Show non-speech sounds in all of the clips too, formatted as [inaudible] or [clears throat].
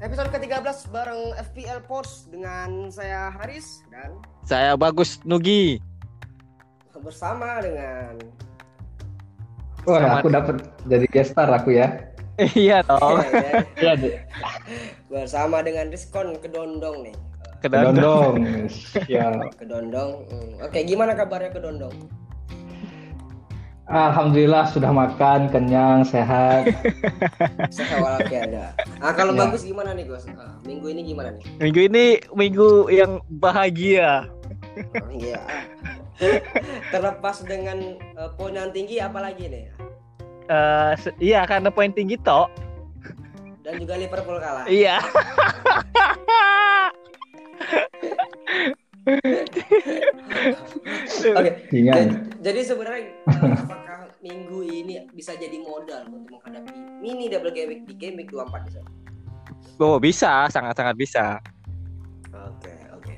episode ke-13 bareng FPL Pods dengan saya Haris dan Saya Bagus Nugi. bersama dengan Wah, Selamat. aku dapat jadi guest star aku ya. [laughs] Iya dong. ya, Iya, deh. bersama dengan Rizkon Kedondong nih. Kedondong. Kedondong. [laughs] Ya. Kedondong. hmm. Oke, gimana kabarnya Kedondong? Alhamdulillah sudah makan, kenyang, sehat. [laughs] Sehat walafiat. Ah, kalau Ya. bagus gimana nih, Gus? Ah, minggu ini gimana nih? Minggu ini minggu yang bahagia. Oh, Iya. [laughs] Terlepas dengan eh, poin yang tinggi apalagi nih? Eh, se- iya karena poin tinggi tok. Dan juga Liverpool kalah. Iya. [laughs] Oke. Ingat. Jadi, sebenarnya apakah minggu ini bisa jadi modal untuk menghadapi mini double game week di game week 24 bisa? Oh bisa, sangat-sangat bisa. Oke, oke.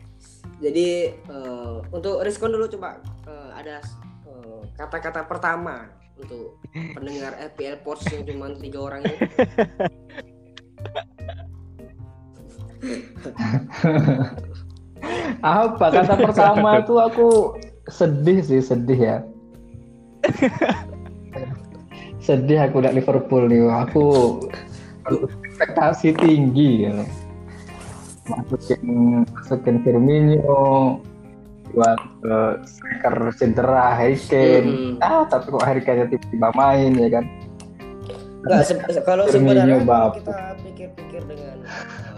Jadi eh, untuk respon dulu coba eh, ada eh, kata-kata pertama untuk pendengar FPL Pods yang cuma tiga orang ini. [laughs] Apa kata pertama [laughs] tuh aku sedih sih, sedih ya. [laughs] sedih aku lihat Liverpool nih. Aku ekspektasi tinggi ya. Masukin masukin Firmino buat ke striker cedera Harry Kane. Hmm. Ah, tapi kok Harry Kane tiba-tiba main ya kan. Enggak, se- kalau sebenarnya kita pikir-pikir dengan eh,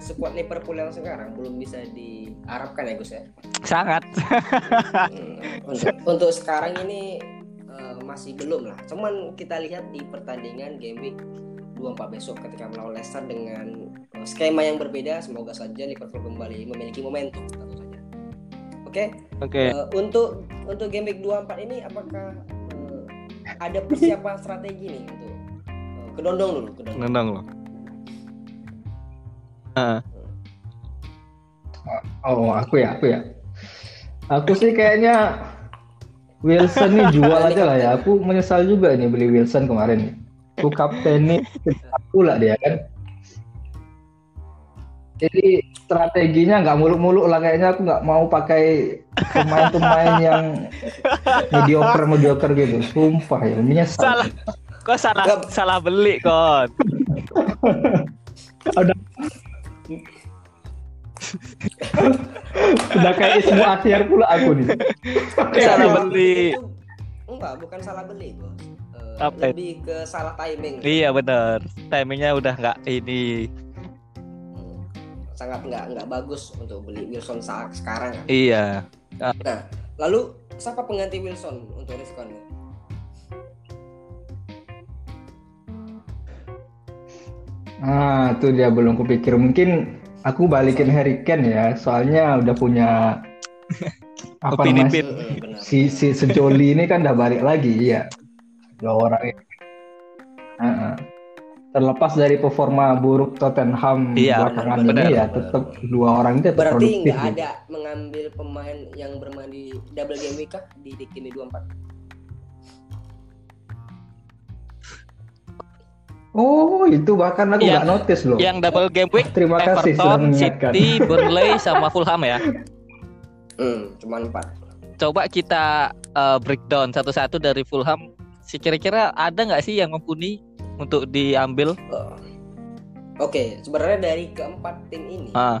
sekuat Liverpool yang sekarang belum bisa diharapkan ya Gus ya. Sangat. Hmm, untuk, untuk sekarang ini eh, masih belum lah. Cuman kita lihat di pertandingan game week 24 besok ketika melawan Leicester dengan eh, skema yang berbeda, semoga saja Liverpool kembali memiliki momentum tentu saja. Oke, Oke. eh, untuk untuk game week 24 ini apakah eh, ada persiapan strategi nih untuk eh, kedondong dulu, kedondong. Nendang loh. Heeh. Oh, aku ya, aku ya. Aku sih kayaknya Wilson nih jual aja lah ya. Aku menyesal juga nih beli Wilson kemarin. Aku kapten nih, aku lah dia kan. Jadi strateginya nggak muluk-muluk lah kayaknya aku nggak mau pakai pemain-pemain yang mediocre mediocre gitu. Sumpah ya, menyesal. Salah. Kok salah Nggak- salah beli kon. Udah Udah kayak Ismu Asyar pula aku nih. Salah Itu- beli. itu- Enggak, bukan salah beli, Bos. Apa? lebih ke salah timing. Iya bener. Timingnya udah nggak ini. Hmm, sangat nggak nggak bagus untuk beli Wilson saat sekarang kan. Iya. Nah, lalu siapa pengganti Wilson untuk Rizkon? Nah, itu dia belum kupikir. Mungkin aku balikin Harry Kane ya, soalnya udah punya [laughs] apa Opini namanya benar. si si sejoli ini kan udah balik lagi, ya. Dua orang ini. Heeh. Terlepas dari performa buruk Tottenham Iya, belakangan ini ya, tetap dua orang itu tetap Berarti produktif. nggak gitu. ada mengambil pemain yang bermain di double game week kah di di game 24? Itu bahkan aku nggak notice loh. Yang double game week Terima kasih sudah Everton, mengingatkan. City, Burnley sama Fulham ya. Hmm, cuma empat. Coba kita eh, breakdown satu-satu dari Fulham. Si kira-kira ada nggak sih yang mumpuni untuk diambil? Oh. Oke, sebenarnya dari keempat tim ini Ah,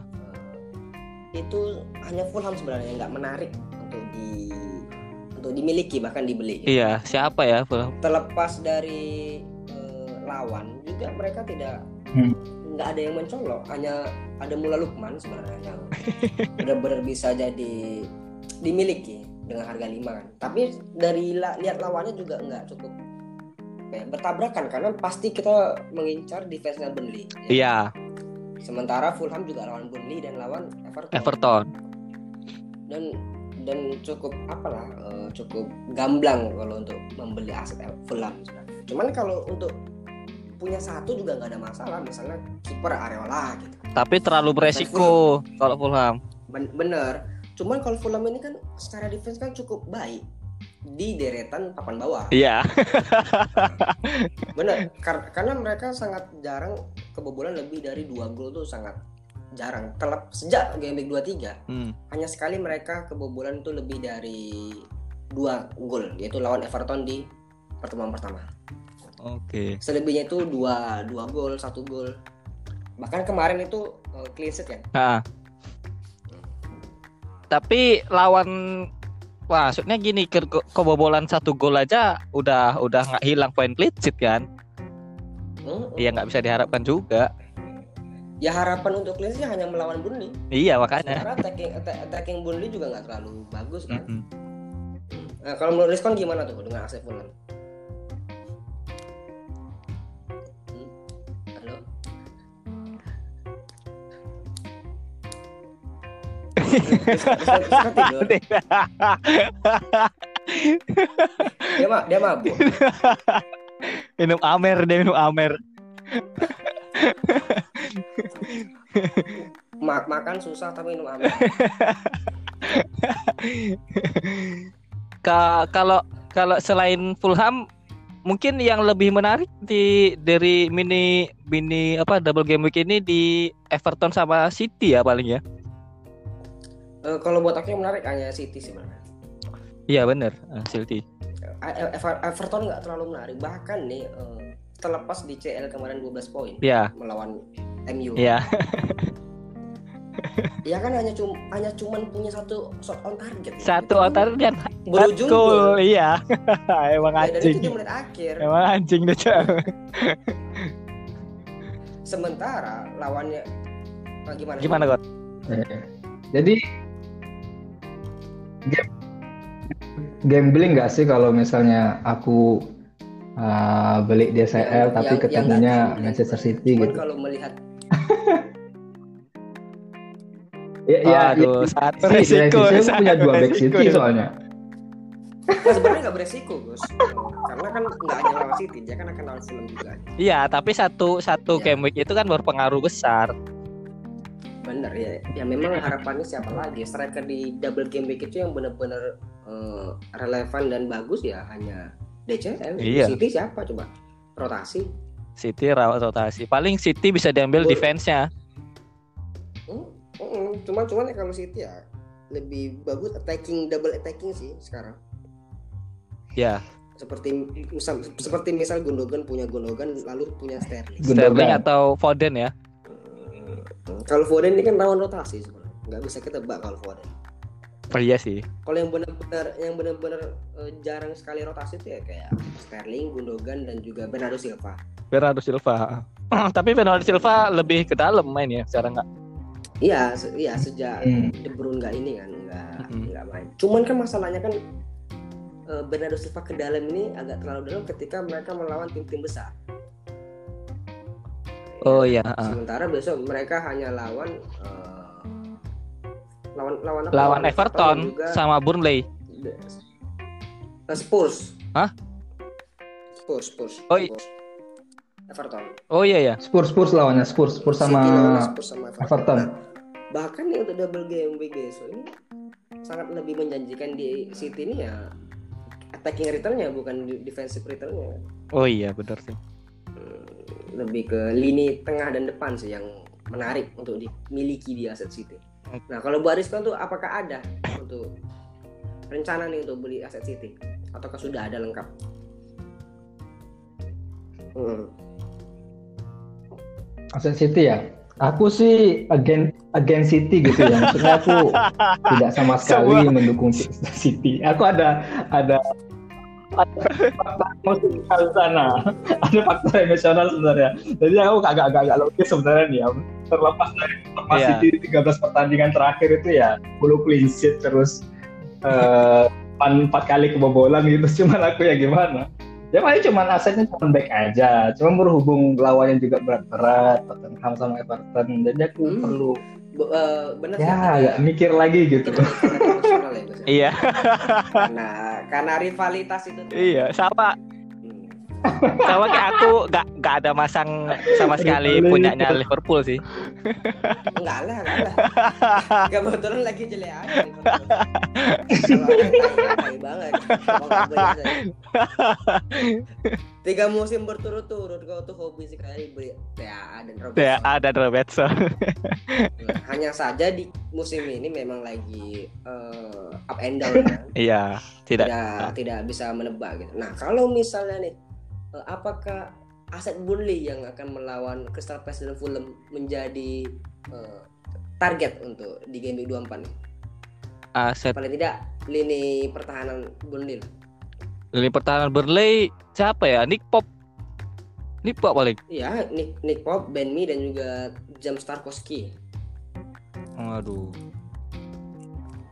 eh, itu hanya Fulham sebenarnya yang nggak menarik untuk di untuk dimiliki bahkan dibeli. iya, siapa ya Fulham? Terlepas dari lawan juga mereka tidak Hmm. nggak ada yang mencolok, hanya ada Mula Lukman sebenarnya yang [laughs] benar-benar bisa jadi dimiliki dengan harga 5 kan. Tapi dari la- lihat lawannya juga nggak cukup ya, bertabrakan karena pasti kita mengincar defense-nya Burnley. ya. Iya, Sementara Fulham juga lawan Burnley dan lawan Everton. Everton. Dan dan cukup apalah eh, cukup gamblang kalau untuk membeli aset Fulham sebenarnya. Cuman kalau untuk punya satu juga nggak ada masalah misalnya kiper Areola gitu. Tapi terlalu beresiko kalau Fulham. Ben- bener. Cuman kalau Fulham ini kan secara defense kan cukup baik. di deretan papan bawah. Iya. [laughs] Bener, kar- karena mereka sangat jarang kebobolan lebih dari dua gol tuh sangat jarang. Telep sejak game week 23 Hmm. hanya sekali mereka kebobolan tuh lebih dari dua gol yaitu lawan Everton di pertemuan pertama. Oke. Selebihnya itu dua dua gol satu gol. Bahkan kemarin itu uh, clean sheet kan. Nah. Tapi lawan Wah, maksudnya gini ke ke- kebobolan satu gol aja udah udah nggak hilang poin clean sheet kan? Hmm, Iya nggak bisa diharapkan juga. Ya harapan untuk clean sheet hanya melawan Burnley. Iya makanya. Karena attacking atta- attacking Burnley juga nggak terlalu bagus kan. Mm-mm. Nah, kalau menurut Rizkon gimana tuh dengan AC Fulham? Tidur. Dia mah dia mabuk. minum amer dia minum amer. Ma- makan susah tapi minum amer. Ka- kalau kalau selain Fulham mungkin yang lebih menarik di dari mini mini apa double game week ini di Everton sama City ya paling ya. Eh, kalau buat aku yang menarik hanya City sih sebenarnya. Iya bener eh, City. Eh, Ever- Everton nggak terlalu menarik. Bahkan nih eh, terlepas di CL kemarin 12 poin Iya melawan MU. iya [laughs] Ya kan hanya cum hanya cuman punya satu shot on target. satu otak dan berujung gol iya [laughs] emang Ya, dan itu anjing di menit akhir. emang anjing deh. Sementara lawannya ah, gimana? gimana kok Eh, Jadi gambling nggak sih kalau misalnya aku uh, beli di SL tapi ketemunya Manchester City Cuman gitu. kalau melihat [laughs] Ya, ya, Aduh, ya, satu sih, resiko, saya satu punya dua back. City soalnya. nah, sebenarnya nggak beresiko Gus, karena kan nggak hanya lawan City, dia kan akan lawan Fulham juga. iya tapi satu satu Iya. game week itu kan berpengaruh besar Bener ya, ya memang harapannya siapa lagi striker di double game week itu yang benar-benar eh, relevan dan bagus ya hanya DCL. Iya. City siapa coba? Rotasi. City rawat rotasi paling City bisa diambil defense-nya Hmm, hmm, cuman cuman ya kalau City ya lebih bagus attacking double attacking sih sekarang. ya Seperti misal seperti misal Gundogan punya Gundogan lalu punya Sterling. Gundogan. Sterling atau Foden ya Kalau Foden ini kan rawan rotasi sebenarnya. Nggak bisa ketebak kalau Foden. oh, iya sih Kalau yang benar-benar yang benar-benar eh, jarang sekali rotasi itu ya kayak Sterling, Gundogan dan juga Bernardo Silva. Bernardo Silva [clears throat] tapi Bernardo Silva lebih ke dalam main ya sekarang nggak Iya, se- iya sejak Hmm. De Bruyne nggak ini kan, nggak nggak main. Cuman kan masalahnya kan eh, Bernardo Silva ke dalam ini agak terlalu dalam ketika mereka melawan tim-tim besar. Oh iya ah. Sementara besok mereka hanya lawan eh, lawan lawan apa? lawan Everton juga sama Burnley eh, Spurs. Hah? Spurs, Spurs. Oh, Spurs. Everton. oh iya ya Spurs Spurs lawannya Spurs Spurs sama City lawan Spurs sama Everton. Everton. Bahkan nih untuk double game week besok ini sangat lebih menjanjikan di City ini ya attacking returnnya bukan defensive returnnya oh iya benar sih lebih ke lini tengah dan depan sih yang menarik untuk dimiliki di aset City. Nah kalau buat Rizky tuh apakah ada untuk rencana nih untuk beli aset City ataukah sudah ada lengkap? Hmm. Aston City ya. Aku sih agen agen City gitu ya. Maksudnya aku [laughs] tidak sama sekali Semua. mendukung City. Aku ada ada faktor emosional di sana. Ada faktor emosional sebenarnya. Jadi aku agak-agak agak logis sebenarnya nih ya. Terlepas dari terlepas Iya. City 13 pertandingan terakhir itu ya 10 clean sheet terus eh, empat empat kali kebobolan gitu. [laughs] Cuman aku ya gimana? Ya paling cuma asetnya cuma back aja. Cuma berhubung lawannya juga berat-berat, Tottenham sama Everton. Jadi aku Hmm. perlu Eh, benar sih, ya agak mikir lagi gitu. ya ya? iya Karena karena rivalitas itu. tuh. iya sama. Sama kayak aku gak gak ada masang sama sekali punyanya Liverpool sih. Enggak lah, enggak lah. [laughs] Kebetulan lagi jelek aja. Banget. Tiga musim berturut-turut kau tuh hobi sekali beli PAA dan Robertson. Ya ada Robertson. Nah, hanya saja di musim ini memang lagi eh, up and down kan. Iya, tidak. tidak tidak bisa menebak gitu. Nah, kalau misalnya nih apakah aset Burnley yang akan melawan Crystal Palace dan Fulham menjadi eh, target untuk di game week 24 nih? Aset Paling tidak lini pertahanan Burnley. lini pertahanan Burnley siapa ya? Nick Pop. Nick Pop paling. Iya, Nick Nick Pope, Ben Mee dan juga James Tarkowski. Waduh.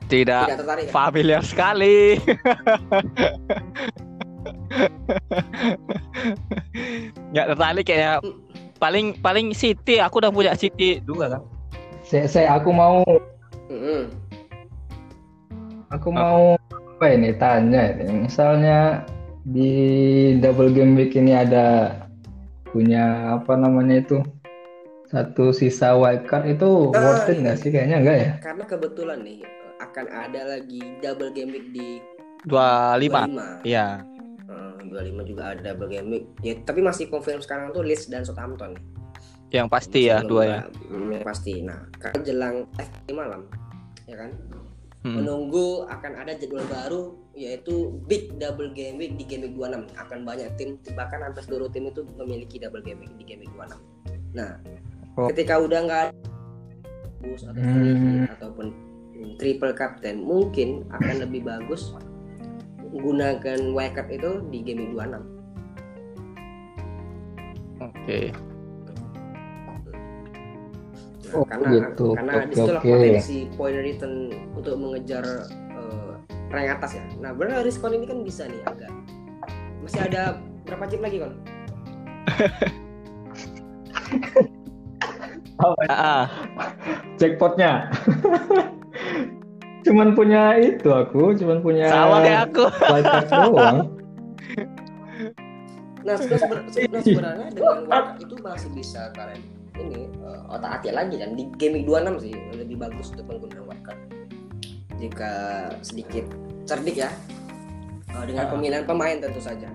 Tidak Tidak tertarik. ya? familiar sekali. [laughs] Nggak tertarik kayak paling paling City. Aku udah punya City dua kan. Saya, saya aku mau aku mau apa ini tanya ini. Misalnya di double game week ini ada punya apa namanya itu satu sisa wildcard itu Ah, worth it iya. nggak sih? Kayaknya enggak ya. Karena kebetulan nih akan ada lagi double game week di Dua lima. 25. Iya. Eh, 25 juga ada double game week. Ya, tapi masih confirm sekarang tuh Leeds dan Southampton. Yang pasti ya dua ya. ada- mm, yang pasti. Nah, karena jelang FA malam, ya kan? Hmm. Menunggu akan ada jadwal baru yaitu big double game week di game week 26. Akan banyak tim bahkan hampir seluruh tim itu memiliki double game week di game week 26. Nah, Oh. ketika udah nggak ada bus atau Hmm. ataupun triple captain, mungkin akan lebih bagus gunakan wildcard itu di game week 26. Oke. Nah, Oh, karena gitu. karena Oke, di situlah oke. potensi point return untuk mengejar eh, rank atas ya. Nah, benar Riskon ini kan bisa nih agak masih ada berapa chip lagi kon? [laughs] Ah, ah. Jackpotnya. [laughs] cuman punya itu aku, cuman punya sama kayak aku. doang. [laughs] Nah, sebenarnya, seben- sebenarnya sebenarnya dengan itu masih bisa kalian ini eh, otak atik lagi kan di week 26 sih lebih bagus untuk penggunaan wildcard. Jika sedikit cerdik ya eh, dengan Ah. pemilihan pemain tentu saja.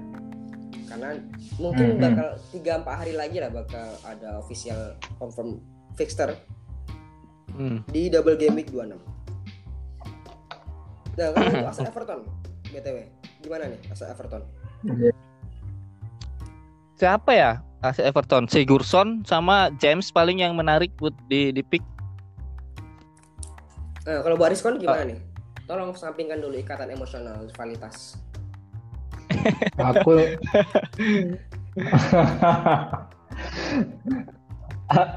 Karena mungkin Mhm. bakal 3 4 hari lagi lah bakal ada official confirm fixture Hmm. di double game week 26. Nah, kan itu [laughs] asal Everton BTW. Gimana nih asal Everton? Siapa ya? AC Everton, Sigurdsson sama James paling yang menarik buat di di pick. Nah, kalau Baris kon gimana nih? Tolong sampingkan dulu ikatan emosional rivalitas. [laughs] aku [laughs]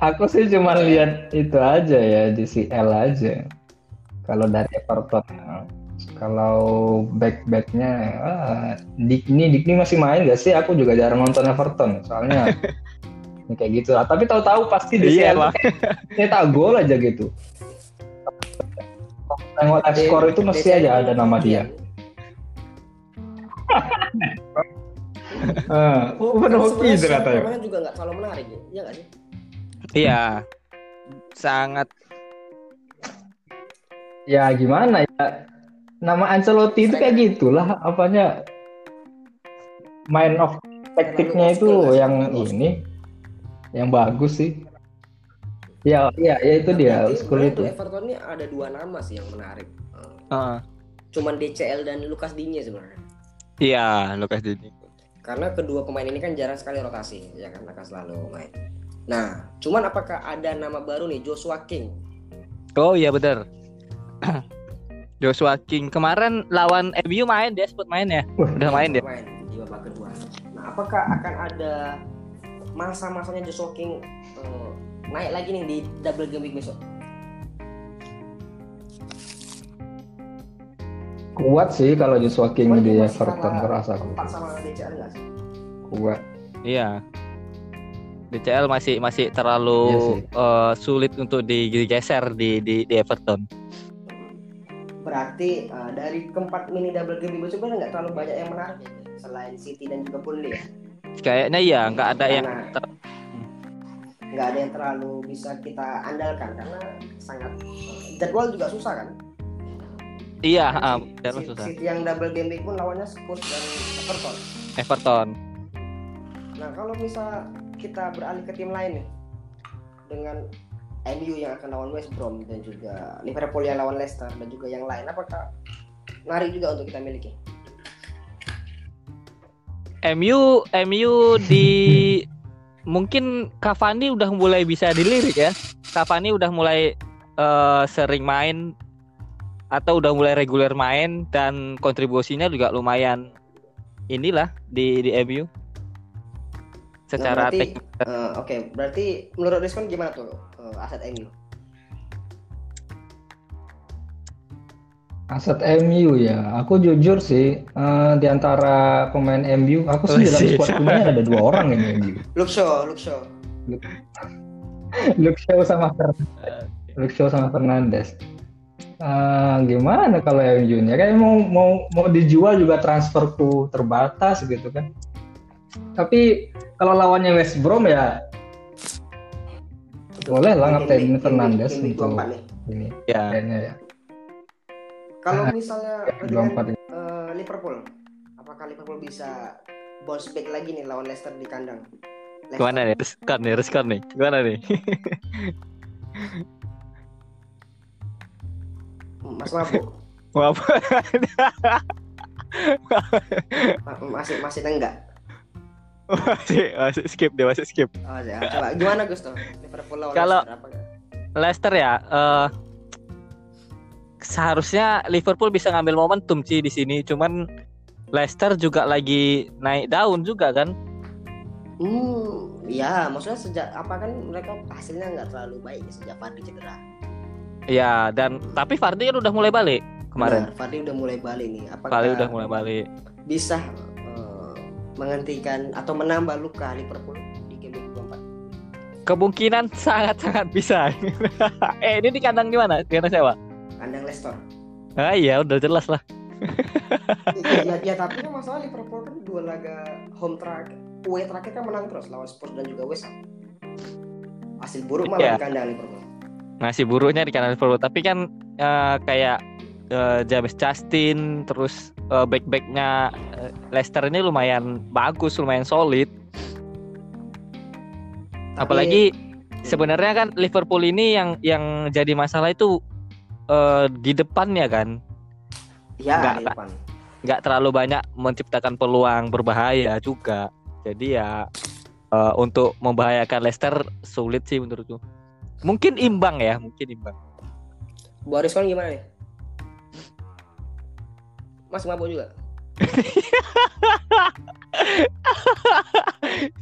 aku sih cuma lihat itu aja ya di CL aja kalau dari Everton kalau back backnya ah, Dikni Dikni masih main gak sih? Aku juga jarang nonton Everton soalnya. Ini [laughs] kayak gitu lah. Tapi tahu-tahu pasti di Iya, Bang. nyetak gol aja gitu. Tengok live score itu masih aja ada nama dia. [laughs] Ah, oh, hoki itu katanya. juga nggak terlalu menarik ya, iya nggak sih? Iya. Sangat. Ya gimana ya nama Ancelotti itu kayak gitulah apanya main of taktiknya itu yang ini yang bagus sih ya ya ya itu dia school itu Everton ini ada dua nama sih yang menarik. Eh, Cuman DCL dan Lukas Digne sebenarnya. iya Lucas Digne. Karena kedua pemain ini kan jarang sekali rotasi, ya kan akan selalu main. Nah, cuman apakah ada nama baru nih Joshua King? Oh iya benar. Joshua King kemarin lawan MU main dia sempat main ya. Udah main dia. Main di babak kedua. Nah, apakah akan ada masa-masanya Joshua King eh, naik lagi nih di double game week besok? kuat sih kalau Joshua King di Everton kerasa aku empat sama DCL nggak sih? kuat Iya. DCL masih masih terlalu Iya eh, sulit untuk di- digeser di di, di Everton. Berarti eh, dari keempat mini double game besok kan nggak terlalu banyak yang menarik ya, selain City dan juga Burnley ya. Kayaknya iya, nggak ada yang Karena- ter- nggak ada yang terlalu bisa kita andalkan karena sangat eh, jadwal juga susah kan iya, Kan City- jadwal City- susah. City yang double game week pun lawannya Spurs dan Everton Everton. nah kalau misal kita beralih ke tim lain nih dengan MU yang akan lawan West Brom dan juga Liverpool yang lawan Leicester dan juga yang lain apakah menarik juga untuk kita miliki MU MU di [laughs] mungkin Cavani udah mulai bisa dilirik ya. Cavani udah mulai eh, sering main atau udah mulai reguler main dan kontribusinya juga lumayan inilah di di MU. Secara Nah, berarti, teknik eh, oke berarti menurut Rizkon gimana tuh eh, aset MU Aset MU ya, aku jujur sih eh, di antara pemain MU, aku sih dalam squad punya ada dua orang yang MU. Shaw [laughs] Luke Shaw sama Fer Luke Shaw sama Fernandes. Eh, gimana kalau MU nya? Kayak mau mau mau dijual juga transferku terbatas gitu kan. Tapi kalau lawannya West Brom ya boleh lah game Fernandes untuk 24 nih. ini ya. kayaknya ya. Kalau Ah, misalnya dengan empat eh, Liverpool, apakah Liverpool bisa bounce back lagi nih lawan Leicester di kandang? Leicester. Gimana nih? Riskan nih, riskan nih. Gimana nih? [laughs] Mas Mabu Maaf. ma- masih masih enggak? Masih, masih skip deh, masih skip. Oh, ya. Coba gimana Gus tuh? Liverpool lawan Kalau- Leicester ya, eh seharusnya Liverpool bisa ngambil momentum sih di sini. Cuman Leicester juga lagi naik daun juga kan? Hmm, ya maksudnya sejak apa kan mereka hasilnya nggak terlalu baik ya sejak Fardi cedera. Ya dan tapi Vardy kan udah mulai balik kemarin. Benar, Fardi udah mulai balik nih. Apakah Kali udah mulai balik. bisa menghentikan atau menambah luka Liverpool di game week 24? Kemungkinan [laughs] sangat-sangat bisa. [laughs] eh ini di kandang di mana? Di kandang siapa? Kandang Leicester. Ah iya udah jelas lah. ya, ya [laughs] tapi kan masalah Liverpool kan dua laga home terakhir, away terakhir kan menang terus lawan Spurs dan juga West Ham. Hasil buruk malah Iya. di kandang Liverpool. Masih buruknya di kandang Liverpool. Tapi kan eh, kayak eh, James Justin terus eh, back-backnya eh, Leicester ini lumayan bagus, lumayan solid. Tapi- Apalagi sebenarnya kan Liverpool ini yang yang jadi masalah itu eh, di depannya kan ya nggak, di depan. nggak terlalu banyak menciptakan peluang berbahaya juga. Jadi ya eh, untuk membahayakan Leicester sulit sih menurutku. Mungkin imbang ya, mungkin imbang. Boris kan gimana nih? Mas mabuk juga?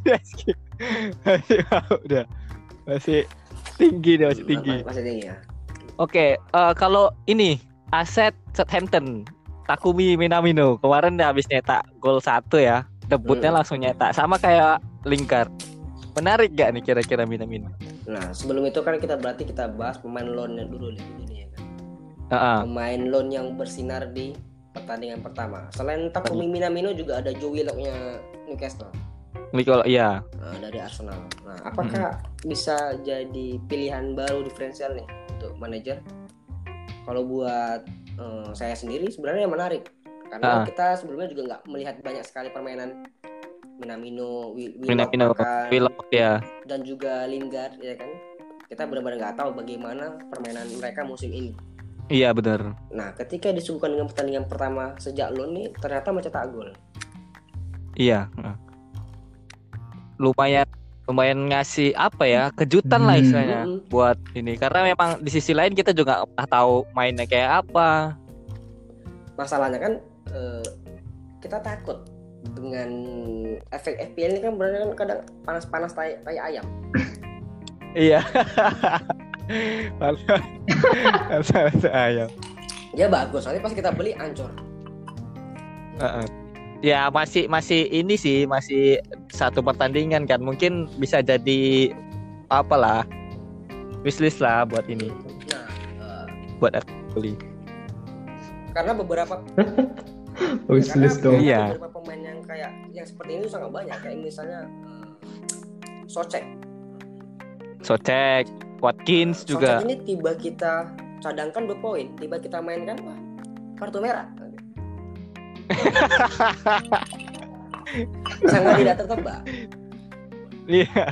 masih, masih udah masih tinggi deh masih tinggi. Mas- Masih tinggi ya. Oke, eh, kalau ini aset Southampton Takumi Minamino kemarin dia habis nyetak gol satu ya, debutnya Hmm. langsung nyetak sama kayak Lingard. Menarik gak nih kira-kira Minamino? Nah sebelum itu kan kita berarti kita bahas pemain loannya dulu nih ini ya kan. Heeh. Pemain loan yang bersinar di pertandingan pertama. Selain Takumi Minamino juga ada Joe Willock-nya Newcastle. Ini kalau iya, Nah, dari Arsenal. Nah, apakah bisa jadi pilihan baru diferensial nih untuk manajer? Kalau buat eh, saya sendiri sebenarnya menarik karena Ah. kita sebelumnya juga nggak melihat banyak sekali permainan Minamino, Wi- Willock, Minamino, Willock ya. dan juga Lingard ya kan. Kita benar-benar nggak tahu bagaimana permainan mereka musim ini. Iya benar. Nah, ketika disuguhkan dengan pertandingan pertama sejak loan nih ternyata mencetak gol. Iya. heeh. Lumayan lumayan ngasih apa ya kejutan lah Hmm. istilahnya Hmm. buat ini karena memang di sisi lain kita juga nggak pernah tahu mainnya kayak apa masalahnya kan eh, kita takut dengan efek FPL ini kan berarti kan kadang panas-panas tai, tai ayam. iya [laughs] [laughs] Ayam Ya bagus, nanti pas kita beli ancur. Heeh. ya masih masih ini sih masih satu pertandingan kan mungkin bisa jadi apalah wishlist lah buat ini Nah, eh, buat aku beli karena beberapa [laughs] wishlist dong. Iya. beberapa pemain yang kayak yang seperti ini sangat banyak kayak misalnya eh, Socek. Socek, Watkins juga. Socek ini tiba kita cadangkan dua poin, tiba kita mainkan wah kartu merah. [laughs] Sangat tidak tertebak. Iya.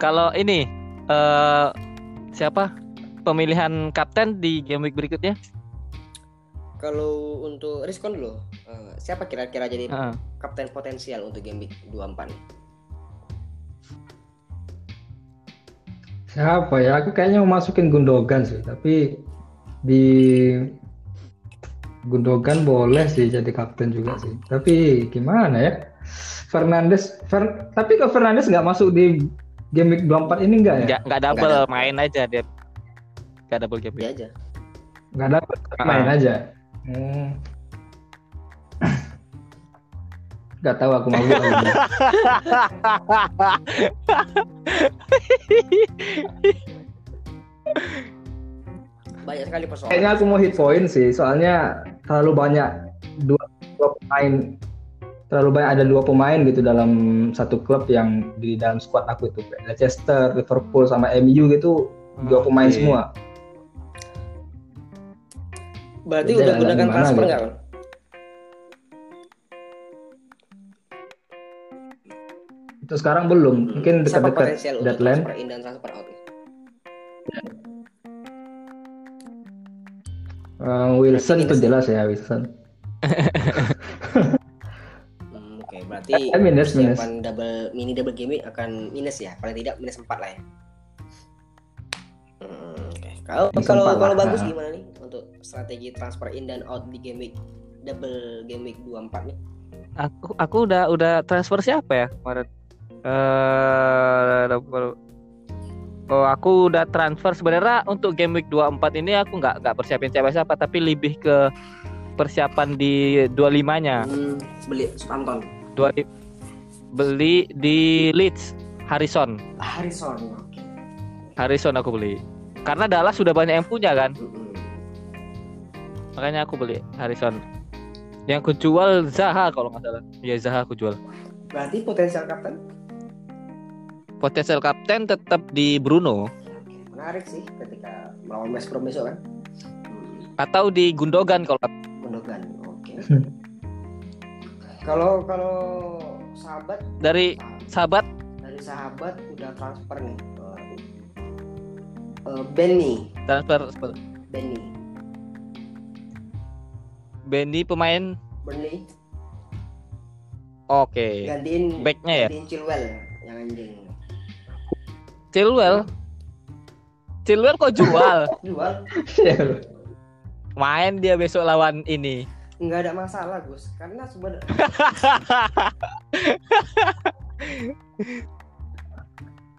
Kalau ini eh siapa pemilihan kapten di game week berikutnya? Kalau untuk Riskon dulu, eh, siapa kira-kira jadi Heeh. kapten potensial untuk game week 24 Siapa ya? Aku kayaknya mau masukin Gundogan sih, tapi di Gundogan boleh sih jadi kapten juga sih. Tapi gimana ya? Fernandes, Fer- tapi kalau Fernandes nggak masuk di game week 24 ini nggak ya? Nggak nggak double double. main aja dia. Nggak double game Dia week. aja. Nggak dapat Ah. main aja. Hmm. Nggak tahu aku mau. Banyak sekali persoalan. Kayaknya aku mau hit point sih, soalnya terlalu banyak dua, dua pemain terlalu banyak ada dua pemain gitu dalam satu klub yang di dalam squad aku itu Leicester, Liverpool sama MU gitu dua pemain semua. Berarti Beda udah gunakan transfer gitu. nggak? Bang? Itu sekarang belum, mungkin dekat-dekat untuk deadline. transfer in dan transfer out? Uh, Wilson Berarti itu minus jelas ya Wilson. Hmm, Oke, berarti Eh, minus, minus. persiapan double mini double game week akan minus ya, paling tidak minus 4 lah ya. Hmm, Oke, kalau Minus kalau kalau lah. bagus gimana nih untuk strategi transfer in dan out di game week double game week 24 nih? Aku aku udah udah transfer siapa ya kemarin? Eh double- Oh, aku udah transfer sebenarnya untuk game week 24 ini aku nggak nggak persiapin siapa-siapa tapi lebih ke persiapan di 25-nya. Hmm, beli Stanton. Dua beli di Leeds Harrison. Harrison. Harrison aku beli. Karena Dallas sudah banyak yang punya kan. Makanya aku beli Harrison. Yang aku jual Zaha kalau nggak salah. Iya Zaha aku jual. Berarti potensial kapten? Potensial kapten tetap di Bruno menarik sih ketika melawan West Brom besok kan. Atau di Gundogan kalau Gundogan. Oke. Hmm. Kalau kalau sahabat dari sahabat dari sahabat udah transfer nih. Eh, Benny, transfer Benny, Benny pemain Benny oke gantiin backnya ya gantiin Chilwell yang anjing. Chilwell Chilwell kok jual [laughs] Jual main dia besok lawan ini nggak ada masalah Gus karena sebenarnya [laughs]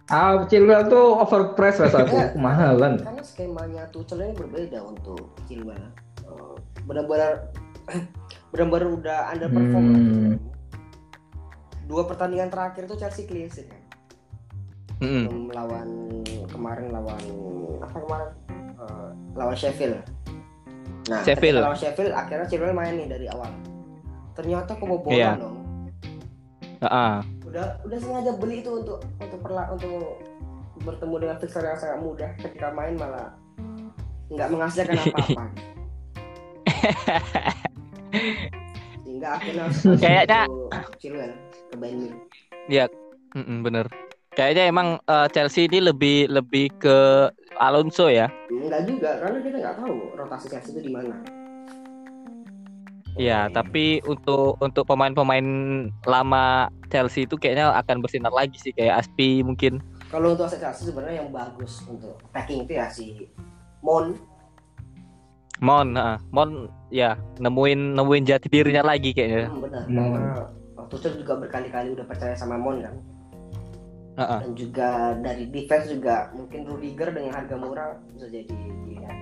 Ah, Chilwell tuh overpriced rasa aku, Iya. kemahalan. karena skemanya Tuchel ini berbeda untuk Chilwell. Eh, benar-benar [clears throat] benar-benar udah underperform. Hmm. Dua pertandingan terakhir itu Chelsea clean sheet Mm-mm. Belum lawan kemarin lawan apa kemarin Eh, lawan Sheffield. Nah, Sheffield. lawan Sheffield akhirnya Chilwell main nih dari awal. Ternyata kebobolan Iya. dong. Heeh. Udah udah sengaja beli itu untuk untuk perla untuk bertemu dengan fixer yang sangat mudah ketika main malah nggak menghasilkan [laughs] apa-apa. [laughs] Sehingga akhirnya [laughs] Kayaknya- Chilwell ke Bayern Munich. Mm-mm, bener kayaknya emang eh, Chelsea ini lebih lebih ke Alonso ya Enggak juga karena kita nggak tahu rotasi Chelsea itu di mana. Iya, tapi untuk untuk pemain-pemain lama Chelsea itu kayaknya akan bersinar lagi sih kayak Aspi mungkin. Kalau untuk aset Chelsea sebenarnya yang bagus untuk packing itu ya si Mon. Mon, heeh. Mon ya nemuin nemuin jati dirinya lagi kayaknya. Hmm, benar. Mon. Karena Tuchel juga berkali-kali udah percaya sama Mon kan. Heeh. Dan juga dari defense juga mungkin Rudiger dengan harga murah bisa jadi ya.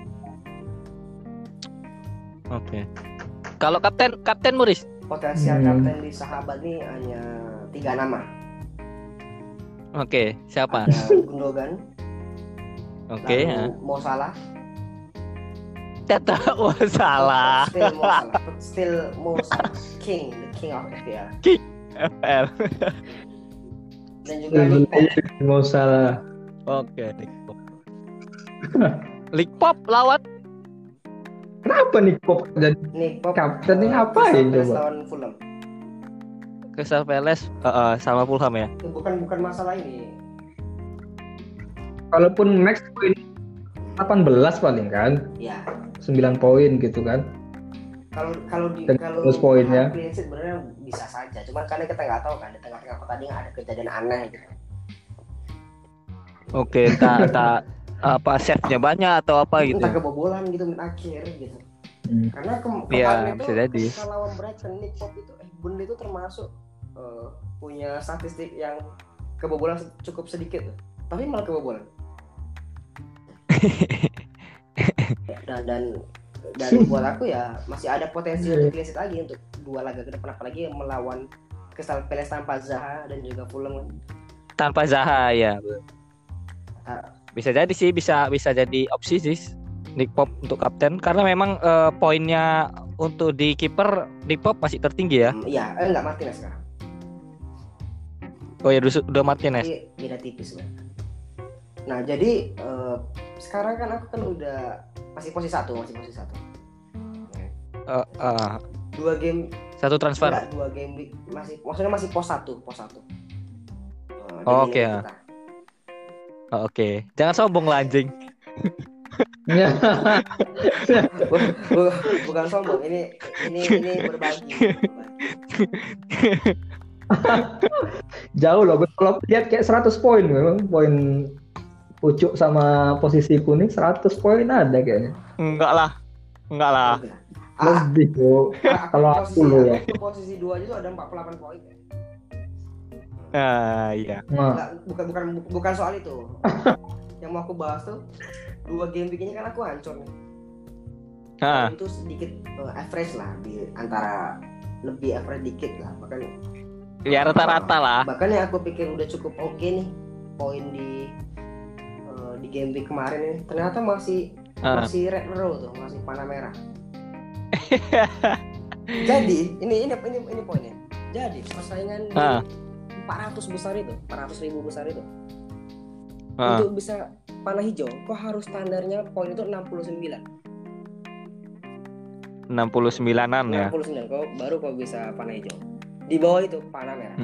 Oke. Kalau kapten kapten Muris. Potensial Hmm. kapten di sahabat nih hanya tiga nama. Oke, siapa? Ada Gundogan, Oke, lalu heeh. Mo Salah, Tetap oh, salah. Still Mo Salah. Still Mo Salah. King, the king of FPL. FL. [laughs] Dan juga salah. Oke, League Pop. [laughs] League Pop lawan Kenapa nih Pop jadi Nick Pope. Kapten ini ngapain coba? lawan Fulham. Crystal Palace eh, eh, sama Fulham ya. Itu bukan bukan masalah ini. kalaupun max poin 18 paling kan? Ya, 9 poin gitu kan. Kalau kalau di kalau poinnya. clean sheet sebenarnya bisa saja. Cuman karena kita nggak tahu kan di tengah-tengah pertandingan ada kejadian aneh gitu. Oke, tak [laughs] tak apa save-nya banyak atau apa gitu. Entah kebobolan gitu menit akhir gitu. Hmm. Karena ke kemarin itu bisa jadi. lawan Brighton Nick Pope itu eh Burnley itu termasuk eh, punya statistik yang kebobolan cukup sedikit. Tapi malah kebobolan. [laughs] dan dan dan [laughs] buat aku ya masih ada potensi Iya. untuk clean sheet lagi untuk dua laga ke depan apalagi melawan Crystal Palace tanpa Zaha dan juga Fulham kan. Tanpa Zaha ya. Ah. Bisa jadi sih bisa bisa jadi opsi sih Nick Pop untuk kapten karena memang eh, poinnya untuk di kiper Nick Pop masih tertinggi ya. Hmm, Iya, eh enggak Martinez sekarang. Oh ya udah, udah Martinez. Beda tipis kan. Nah jadi eh, sekarang kan aku kan udah masih posisi satu, masih posisi satu. Eh, eh, Dua game, satu transfer. enggak, dua game week masih, maksudnya masih pos satu, pos satu. Di Oh, oke, ya. kita. Oh, Oke, jangan sombong lah anjing. Bu- [laughs] bu- bukan sombong, ini ini ini berbagi. berbagi. Jauh loh, gue kalau lihat kayak 100 poin memang poin pucuk sama posisi kuning 100 poin ada kayaknya. Enggak lah. Enggak lah. Ah, Lebih bro. ah, Kalau posisi- aku lo ya. posisi dua aja tuh ada 48 poin. ya. Ah, iya. Nah, Enggak, bukan bukan bukan soal itu. [laughs] Yang mau aku bahas tuh dua game ini kan aku hancur nih. Ah, itu sedikit eh, average lah di antara lebih average dikit lah bahkan ya rata-rata lah. bahkan yang aku pikir udah cukup oke nih poin di di game week kemarin ini ternyata masih Ah. masih red row tuh masih panah merah [laughs] jadi ini ini ini ini poinnya jadi persaingan di Ah. 400 besar itu 400 ribu besar itu Ah. untuk bisa panah hijau kok harus standarnya poin itu 69 69-an ya. 69 kok baru kok bisa panah hijau di bawah itu panah merah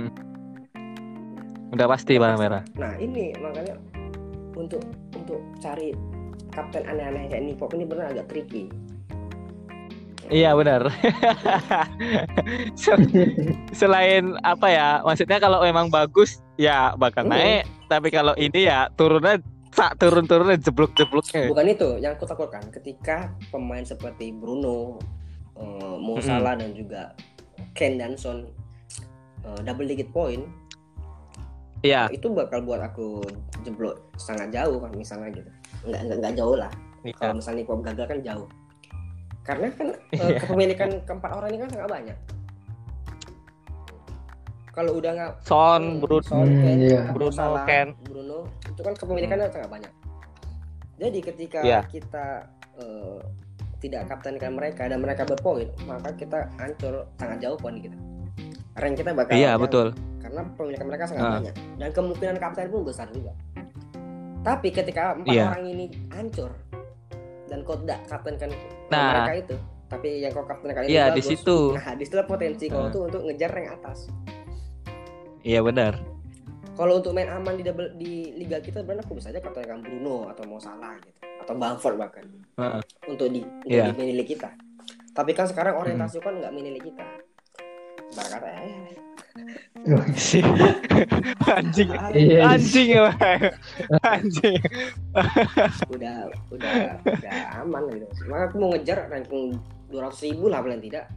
Udah pasti warna merah. nah ini makanya untuk untuk cari kapten aneh-aneh kayak Nipop ini benar agak tricky Iya benar. [laughs] Se- Selain apa ya, maksudnya kalau memang bagus ya bakal Hmm. naik, tapi kalau ini ya turunnya tak turun-turunnya jeblok-jebloknya. bukan itu yang aku takutkan ketika pemain seperti Bruno eh, Mo. Salah dan juga Ken dan Son eh, double digit point Iya, itu bakal buat aku jeblok sangat jauh kan misalnya gitu nggak nggak, nggak jauh lah iya. kalau misalnya Nipop gagal kan jauh karena kan eh, Iya. kepemilikan keempat orang ini kan sangat banyak kalau udah nggak Son, Bruno, Son, Hmm, Ken, iya. Bruno, Bruno, Salah, Ken. Bruno itu kan kepemilikannya sangat banyak jadi ketika Iya. kita eh, tidak kaptenkan mereka dan mereka berpoin maka kita hancur sangat jauh poin kita rank kita bakal Iya jauh. betul. karena pemilikan mereka sangat Ah. banyak dan kemungkinan kapten pun besar juga tapi ketika empat Iya. orang ini hancur dan kau tidak kaptenkan Nah. mereka itu tapi yang kau kaptenkan itu Iya di bagus, situ. nah di situlah potensi kau Ah. tuh untuk ngejar rank atas Iya benar. kalau untuk main aman di double di liga kita berarti aku bisa aja kaptenkan Bruno atau mau salah gitu atau Bamford bahkan Heeh. untuk di untuk Iya. di kita tapi kan sekarang orientasi kan nggak league kita Ibarat kata eh, [laughs] Si- anjing, Iya. anjing ya, Bang. anjing. udah udah udah aman gitu maka aku mau ngejar ranking 200 ribu lah paling tidak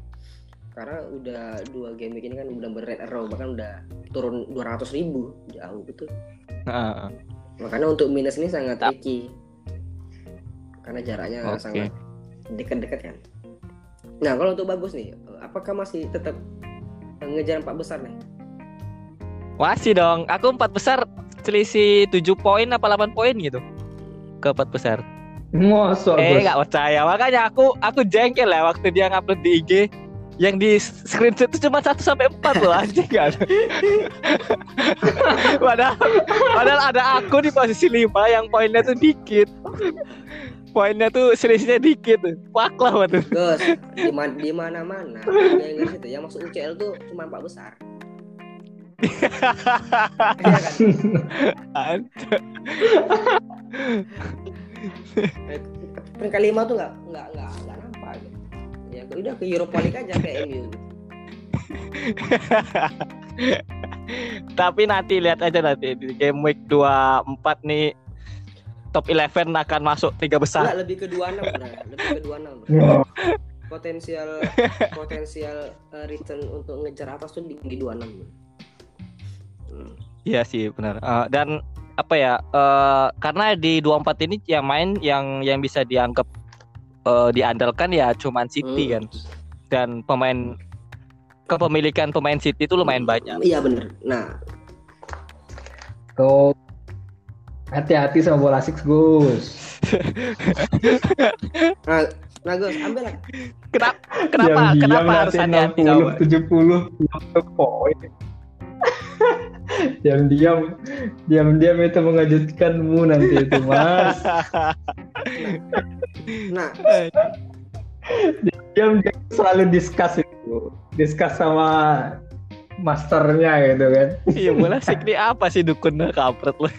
karena udah dua game ini kan udah red row bahkan udah turun 200 ribu jauh gitu Heeh. makanya untuk minus ini sangat tricky karena jaraknya Oke. sangat dekat-dekat kan nah kalau untuk bagus nih apakah masih tetap ngejar empat besar nih Masih dong. Aku empat besar selisih 7 poin apa 8 poin gitu. Ke empat besar. Mosok Eh nggak percaya makanya aku aku jengkel ya waktu dia ngupload di IG yang di screenshot itu cuma 1 sampai 4 loh anjing kan. [laughs] padahal padahal ada aku di posisi 5 yang poinnya tuh dikit. Poinnya tuh selisihnya dikit tuh. Fuck lah waktu. Gus, di mana di mana mana ada yang tuh yang masuk UCL tuh cuma empat besar. Iya kan? Peringkat lima tuh nggak nggak nggak nggak nampak gitu. Ya udah ke Europa League aja kayak MU. gitu. [laughs] Tapi nanti lihat aja nanti di game week 24 nih top 11 akan masuk tiga besar. Nggak lebih ke 26 benar, lebih ke 26. Oh, Potensial potensial uh, return untuk ngejar atas tuh di, di 26. Hmm. Iya sih benar. Eh, dan apa ya? eh, karena di 24 ini yang main yang yang bisa dianggap eh, diandalkan ya cuman City Hmm. kan. Dan pemain kepemilikan pemain City itu lumayan banyak. Iya bener. Nah, Tuh. Hati-hati sama bola six Gus. [laughs] nah, nah Gus, ambil lah. Kenapa kenapa kenapa harus hati-hati kawan? 70 poin. [laughs] Diam-diam diam-diam itu mengejutkanmu nanti itu, Mas. [laughs] Nah, Diam dia selalu discuss itu. Discuss sama masternya gitu kan. Iya bola sih ini apa sih dukun kampret lu?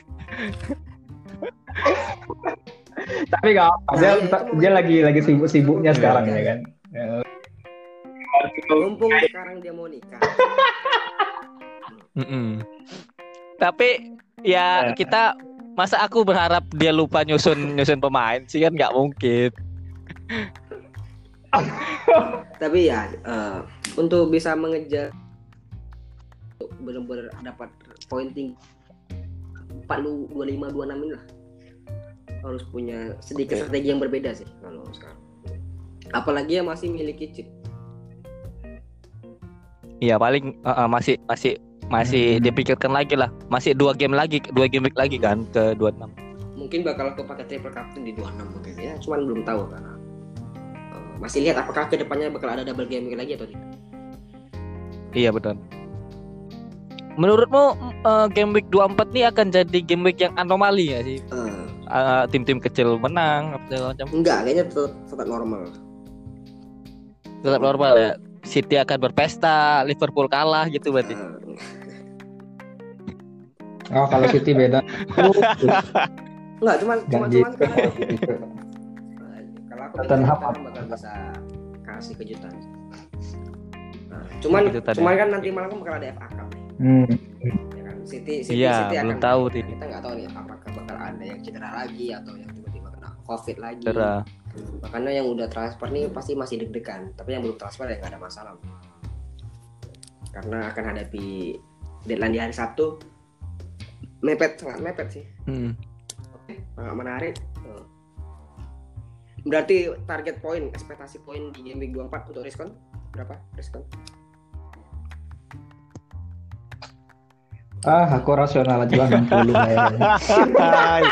Tapi gak apa, Nah, dia, iya, itu dia lagi lagi sibuk-sibuknya Iya, sekarang iya. ya kan. Ya. mumpung sekarang dia mau nikah. Mm-mm. Tapi ya Eh. kita masa aku berharap dia lupa nyusun nyusun pemain sih kan nggak mungkin. Tapi ya eh, untuk bisa mengejar untuk benar-benar dapat poin tinggi 40 25 26 ini lah harus punya sedikit strategi yang berbeda sih kalau sekarang. Apalagi yang masih miliki chip. Iya paling uh, uh, masih masih masih Hmm. dipikirkan lagi lah. Masih dua game lagi, dua game lagi kan ke 26. Mungkin bakal aku pakai triple captain di 26 mungkin ya, cuman belum tahu karena eh, masih lihat apakah ke depannya bakal ada double game lagi atau tidak. Iya betul. Menurutmu uh, game week 24 ini akan jadi game week yang anomali ya sih? Eh, Uh, tim-tim kecil menang apa segala macam. enggak, kayaknya tetap, tetap normal. Tetap normal ya. City akan berpesta, Liverpool kalah gitu berarti. Eh, Oh kalau City beda. enggak, cuman cuman Ganti. cuman sekarang kalau aku Tottenham. bakal bisa kasih kejutan. Nah, cuman Kejutan ya. cuman kan nanti malam kan bakal ada FA Cup Hmm. ya kan. City City Iya, City belum akan tahu. Kita nggak tahu nih apakah bakal ada yang cedera lagi atau yang tiba-tiba kena Covid lagi. Cedera. Makanya yang udah transfer nih pasti masih deg-degan, tapi yang belum transfer ya nggak ada masalah. Karena akan hadapi deadline di hari Sabtu. Mepet, sangat mepet sih. Hmm. sangat menarik. Berarti target poin, ekspektasi poin di game week 24 untuk Riskon berapa? Riskon? Ah, aku rasional aja lah 60 kayaknya. Hai.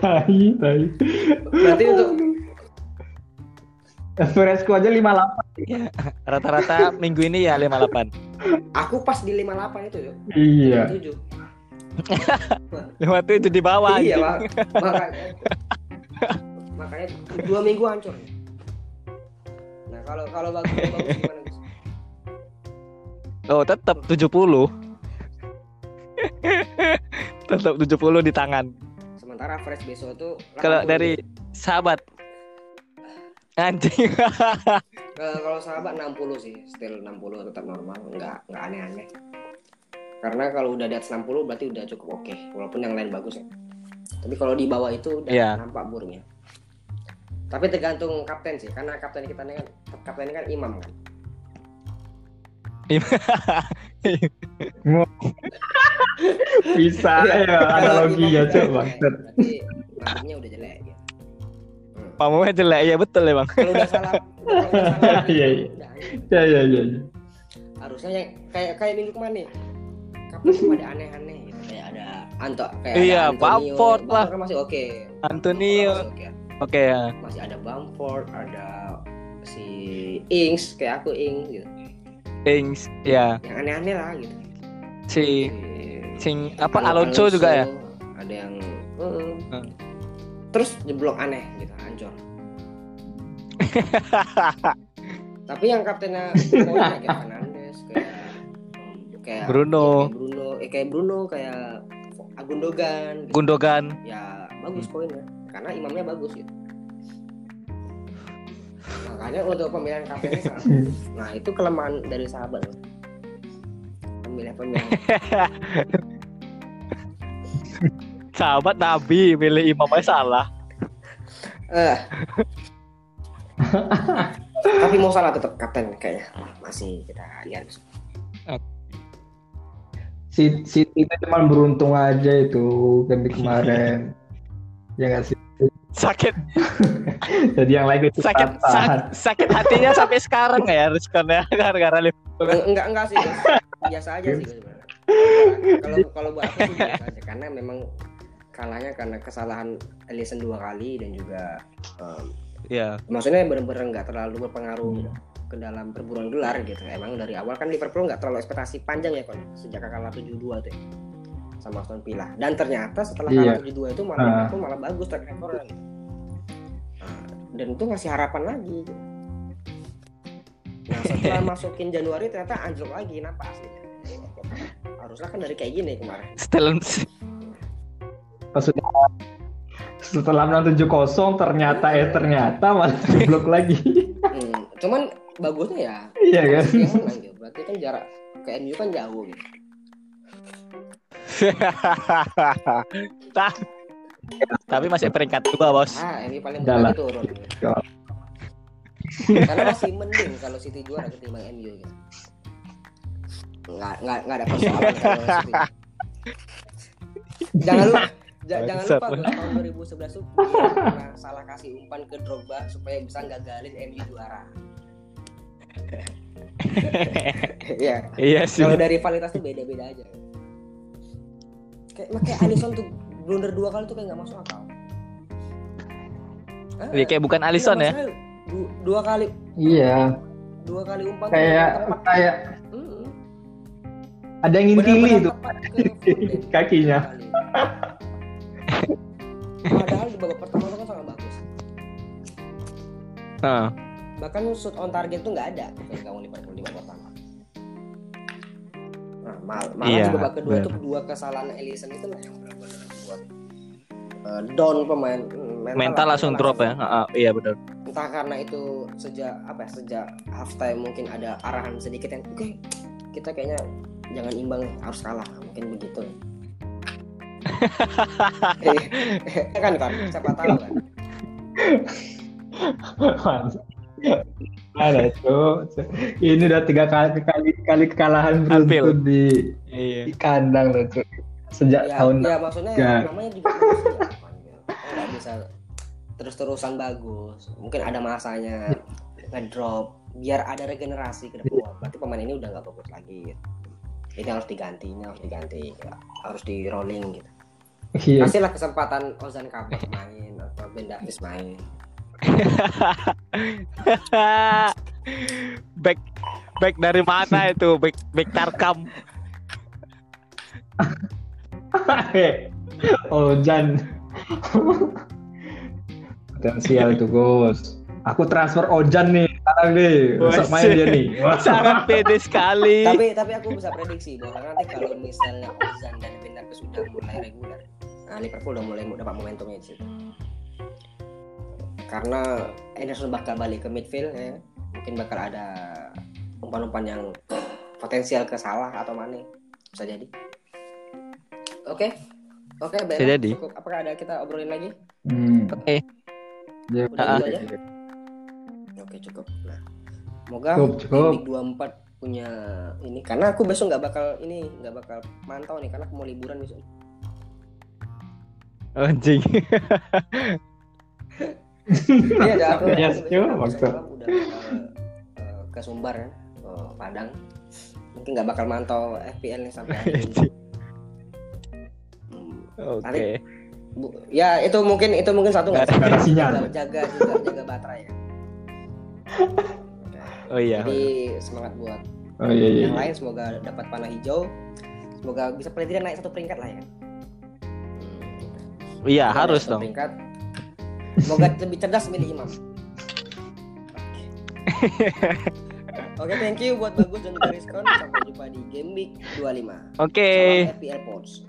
Tai, tai. Berarti untuk Esperesku aja 58. Rata-rata minggu ini ya 58. aku pas di 58 itu, yuk. Iya. 7. 57 di bawah. iya. Pak. Makanya makanya dua minggu hancur. Nah, kalau kalau bagus bagus gimana? Oh, tetap 70. tetap 70 di tangan. Sementara fresh besok itu Kalau 80. dari sahabat anjing. [laughs] Kalau sahabat 60 sih, still 60 tetap normal, nggak nggak aneh-aneh. Karena kalau udah di atas 60 berarti udah cukup oke, walaupun yang lain bagus ya. Tapi kalau di bawah itu udah Iya. nampak burungnya. Tapi tergantung kapten sih, karena kapten kita ini kan kapten ini kan imam kan. [laughs] Bisa Iya. ya analogi ya Kalau imam coba. udah jelek, Berarti nasibnya udah jelek ya. Pamungnya jelek ya betul ya, Bang. Kalau udah salah, [laughs] Iya, iya. Ya ya ya. ya. harusnya yang kayak kayak minggu kemarin nih kapten tuh pada aneh-aneh gitu kayak ada Anto kayak Iya, ada. Bamford lah. kan masih oke Antonio. Masih oke. Oke ya. masih ada Bamford ada si Ings kayak aku Ings gitu Ings ya. yang aneh-aneh lah gitu Si Si- sing apa Alonso, Alonso juga ya. ada yang mm, Hmm. terus jeblok aneh gitu hancur [laughs] tapi yang kaptennya [laughs] kayak Fernandes kayak kayak Bruno. kayak Bruno eh kayak Bruno kayak Agundogan gitu. Gundogan. ya bagus poinnya karena imamnya bagus gitu makanya untuk pemilihan salah. [laughs] nah itu kelemahan dari sahabat loh. pemilihan pemilihan [laughs] Sahabat Nabi milih imamnya salah. Eh. [laughs] tapi mau salah tetap kapten kayaknya masih kita lihat si si itu cuma beruntung aja itu ganti kemarin ya nggak sih Sakit. [laughs] Jadi yang lain itu sakit tahan. sak- sakit hatinya sampai sekarang ya responnya gara-gara Liverpool. Eng- enggak enggak sih biasa aja sih. Kalau kalau buat aku sih biasa aja. Karena memang kalahnya karena kesalahan Alisson dua kali dan juga em, Iya. maksudnya benar-benar nggak terlalu berpengaruh ke dalam perburuan gelar gitu. Emang dari awal kan Liverpool nggak terlalu ekspektasi panjang ya kon sejak kalah 7-2 tuh ya, sama Aston Villa. Dan ternyata setelah kalah 7-2 itu malah Ah. Liverpool malah bagus track record gitu. Nah, dan itu ngasih harapan lagi. Gitu. nah setelah [laughs] masukin Januari ternyata anjlok lagi nampak aslinya? Harusnya kan dari kayak gini kemarin. Setelan maksudnya setelah menang 7-0 ternyata eh ternyata malah jeblok [laughs] lagi. Hmm, cuman bagusnya ya iya kan? Menang gitu berarti kan jarak ke MU kan jauh gitu Tah. [laughs] Tapi masih peringkat dua bos. ah MU paling lah. turun karena masih mending kalau City juara ketimbang MU gitu nggak nggak nggak ada persoalan [laughs] kalau City jangan lupa ja- jangan lupa Gus, tahun 2011 tuh dia pernah salah kasih umpan ke Drogba supaya bisa gagalin MU juara [laughs] Iya iya sih. kalau dari rivalitas tuh beda-beda aja kayak kayak Alisson tuh blunder dua kali tuh kayak nggak masuk akal. Ah, Iya, kayak bukan Alisson iya, ya. maksudnya du- dua kali. Iya. Dua kali umpan kayak kayak Mm-mm. ada yang ngintili itu. [laughs] kakinya. padahal di babak pertama itu kan sangat bagus. Heeh. bahkan shoot on target tuh nggak ada. Dari gawang Liverpool di babak pertama nah, mal- malah Iya, di babak kedua tuh dua kesalahan Ellison itu lah yang benar-benar buat eh, down pemain mm, Mental langsung drop ya. Heeh, iya benar. entah karena itu sejak apa ya sejak halftime mungkin ada arahan sedikit yang oke kita kayaknya jangan imbang harus kalah. Mungkin begitu. [laughs] [laughs] Ya kan kan siapa tahu kan [laughs] Ada tuh. Ini udah tiga kali kali kali kekalahan beruntun di, Iya. di kandang loh tuh. Sejak ya, tahun ya maksudnya Ya. namanya juga nggak bisa terus-terusan bagus mungkin ada masanya ngedrop biar ada regenerasi ke depan berarti pemain ini udah nggak bagus lagi gitu. ini harus diganti ini harus diganti harus di rolling gitu Iya. kasihlah kesempatan Ozan Kabak main atau Ben Davis main [laughs] back back dari mana itu? Back back Tarkam. [laughs] oh Jan. Potensial tuh Gus. Aku transfer Ojan nih sekarang nih. Besok main dia nih. [laughs] Sangat pede sekali. tapi tapi aku bisa prediksi bahwa nanti kalau misalnya Ozan dan Ben Davis sudah mulai reguler nah Liverpool udah mulai dapat momentumnya di situ karena Ederson bakal balik ke midfield ya mungkin bakal ada umpan-umpan yang potensial ke salah atau mana bisa jadi oke oke Ben, Bisa jadi. cukup apakah ada kita obrolin lagi Hmm. Oke. Ya, Udah Ah. gitu aja? oke cukup nah semoga Cukup, Week 24 punya ini karena aku besok nggak bakal ini nggak bakal mantau nih karena aku mau liburan besok Anjing. [laughs] Iya, ada aku. Yes, malam udah eh, ke Sumbar kan. oh, Padang mungkin nggak bakal mantau FPL nih sampai akhir ini. Hmm, Oke. Bu, ya itu mungkin itu mungkin satu nggak ada sinyal. jaga juga jaga baterai ya. [laughs] Oh iya. Jadi semangat buat Oh iya iya. yang lain semoga dapat panah hijau. Semoga bisa paling tidak naik satu peringkat lah ya. Iya, harus dong. Peringkat. Semoga lebih cerdas milih imam. [laughs] Oke, thank you buat bagus dan Gariskon. Sampai jumpa di Game Week 25. Oke. Salam FPL Pods.